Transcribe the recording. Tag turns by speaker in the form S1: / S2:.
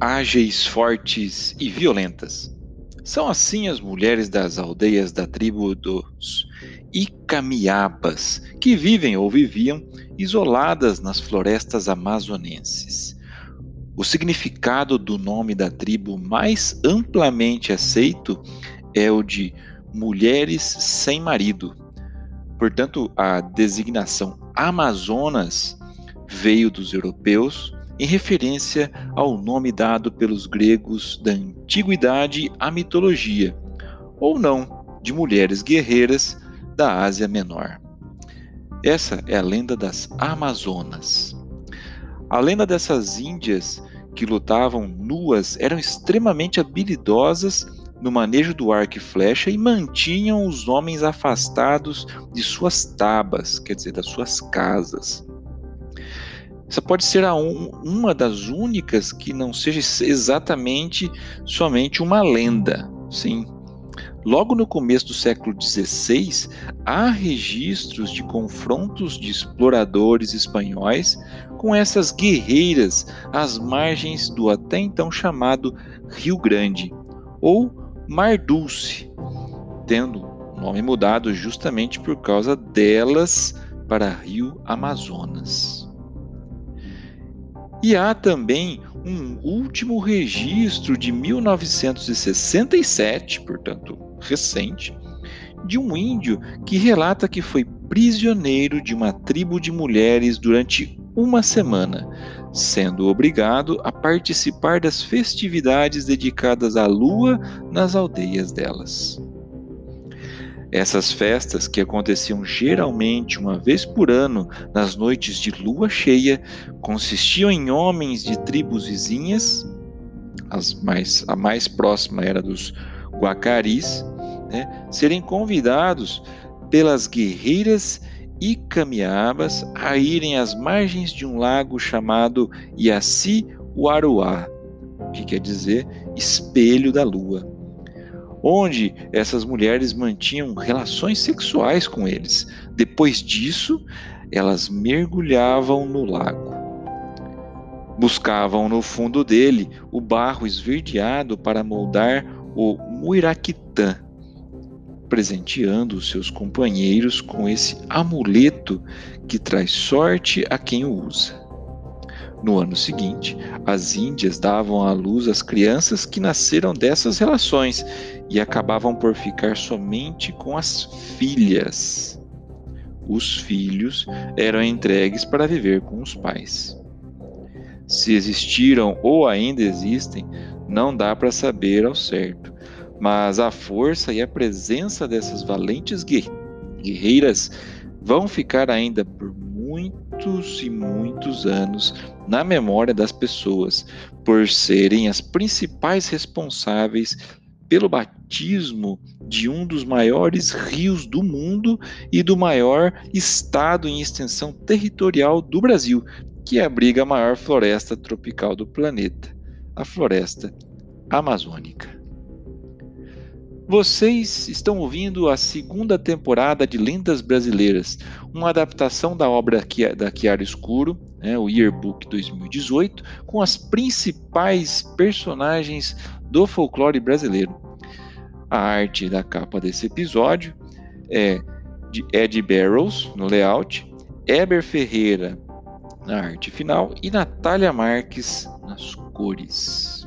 S1: ágeis, fortes e violentas. São assim as mulheres das aldeias da tribo dos Icamiabas, que vivem ou viviam isoladas nas florestas amazonenses. O significado do nome da tribo mais amplamente aceito é o de mulheres sem marido. Portanto, a designação Amazonas veio dos europeus em referência ao nome dado pelos gregos da antiguidade à mitologia, ou não, de mulheres guerreiras da Ásia Menor. Essa é a lenda das Amazonas. A lenda dessas índias que lutavam nuas eram extremamente habilidosas no manejo do arco e flecha e mantinham os homens afastados de suas tabas, quer dizer, das suas casas. Essa pode ser un, uma das únicas que não seja exatamente somente uma lenda. Sim. Logo no começo do século XVI, há registros de confrontos de exploradores espanhóis com essas guerreiras às margens do até então chamado Rio Grande, ou Mar Dulce, tendo o nome mudado justamente por causa delas para Rio Amazonas. E há também um último registro de 1967, portanto recente, de um índio que relata que foi prisioneiro de uma tribo de mulheres durante uma semana, sendo obrigado a participar das festividades dedicadas à lua nas aldeias delas. Essas festas, que aconteciam geralmente uma vez por ano nas noites de lua cheia, consistiam em homens de tribos vizinhas, as mais, a mais próxima era dos Guacaris, né, serem convidados pelas guerreiras e camiabas a irem às margens de um lago chamado Yaci Uaruá, que quer dizer espelho da lua onde essas mulheres mantinham relações sexuais com eles. Depois disso, elas mergulhavam no lago. Buscavam no fundo dele o barro esverdeado para moldar o muiraquitã, presenteando os seus companheiros com esse amuleto que traz sorte a quem o usa. No ano seguinte, as Índias davam à luz as crianças que nasceram dessas relações e acabavam por ficar somente com as filhas. Os filhos eram entregues para viver com os pais. Se existiram ou ainda existem, não dá para saber ao certo, mas a força e a presença dessas valentes guerreiras vão ficar ainda por muitos e muitos anos na memória das pessoas, por serem as principais responsáveis pelo batismo de um dos maiores rios do mundo e do maior estado em extensão territorial do Brasil, que abriga a maior floresta tropical do planeta, a floresta amazônica. Vocês estão ouvindo a segunda temporada de Lendas Brasileiras, uma adaptação da obra da Chiara Escuro, né, o Yearbook 2018, com as principais personagens do folclore brasileiro. A arte da capa desse episódio é de Ed Barrows no layout, Eber Ferreira na arte final e Natália Marques nas cores.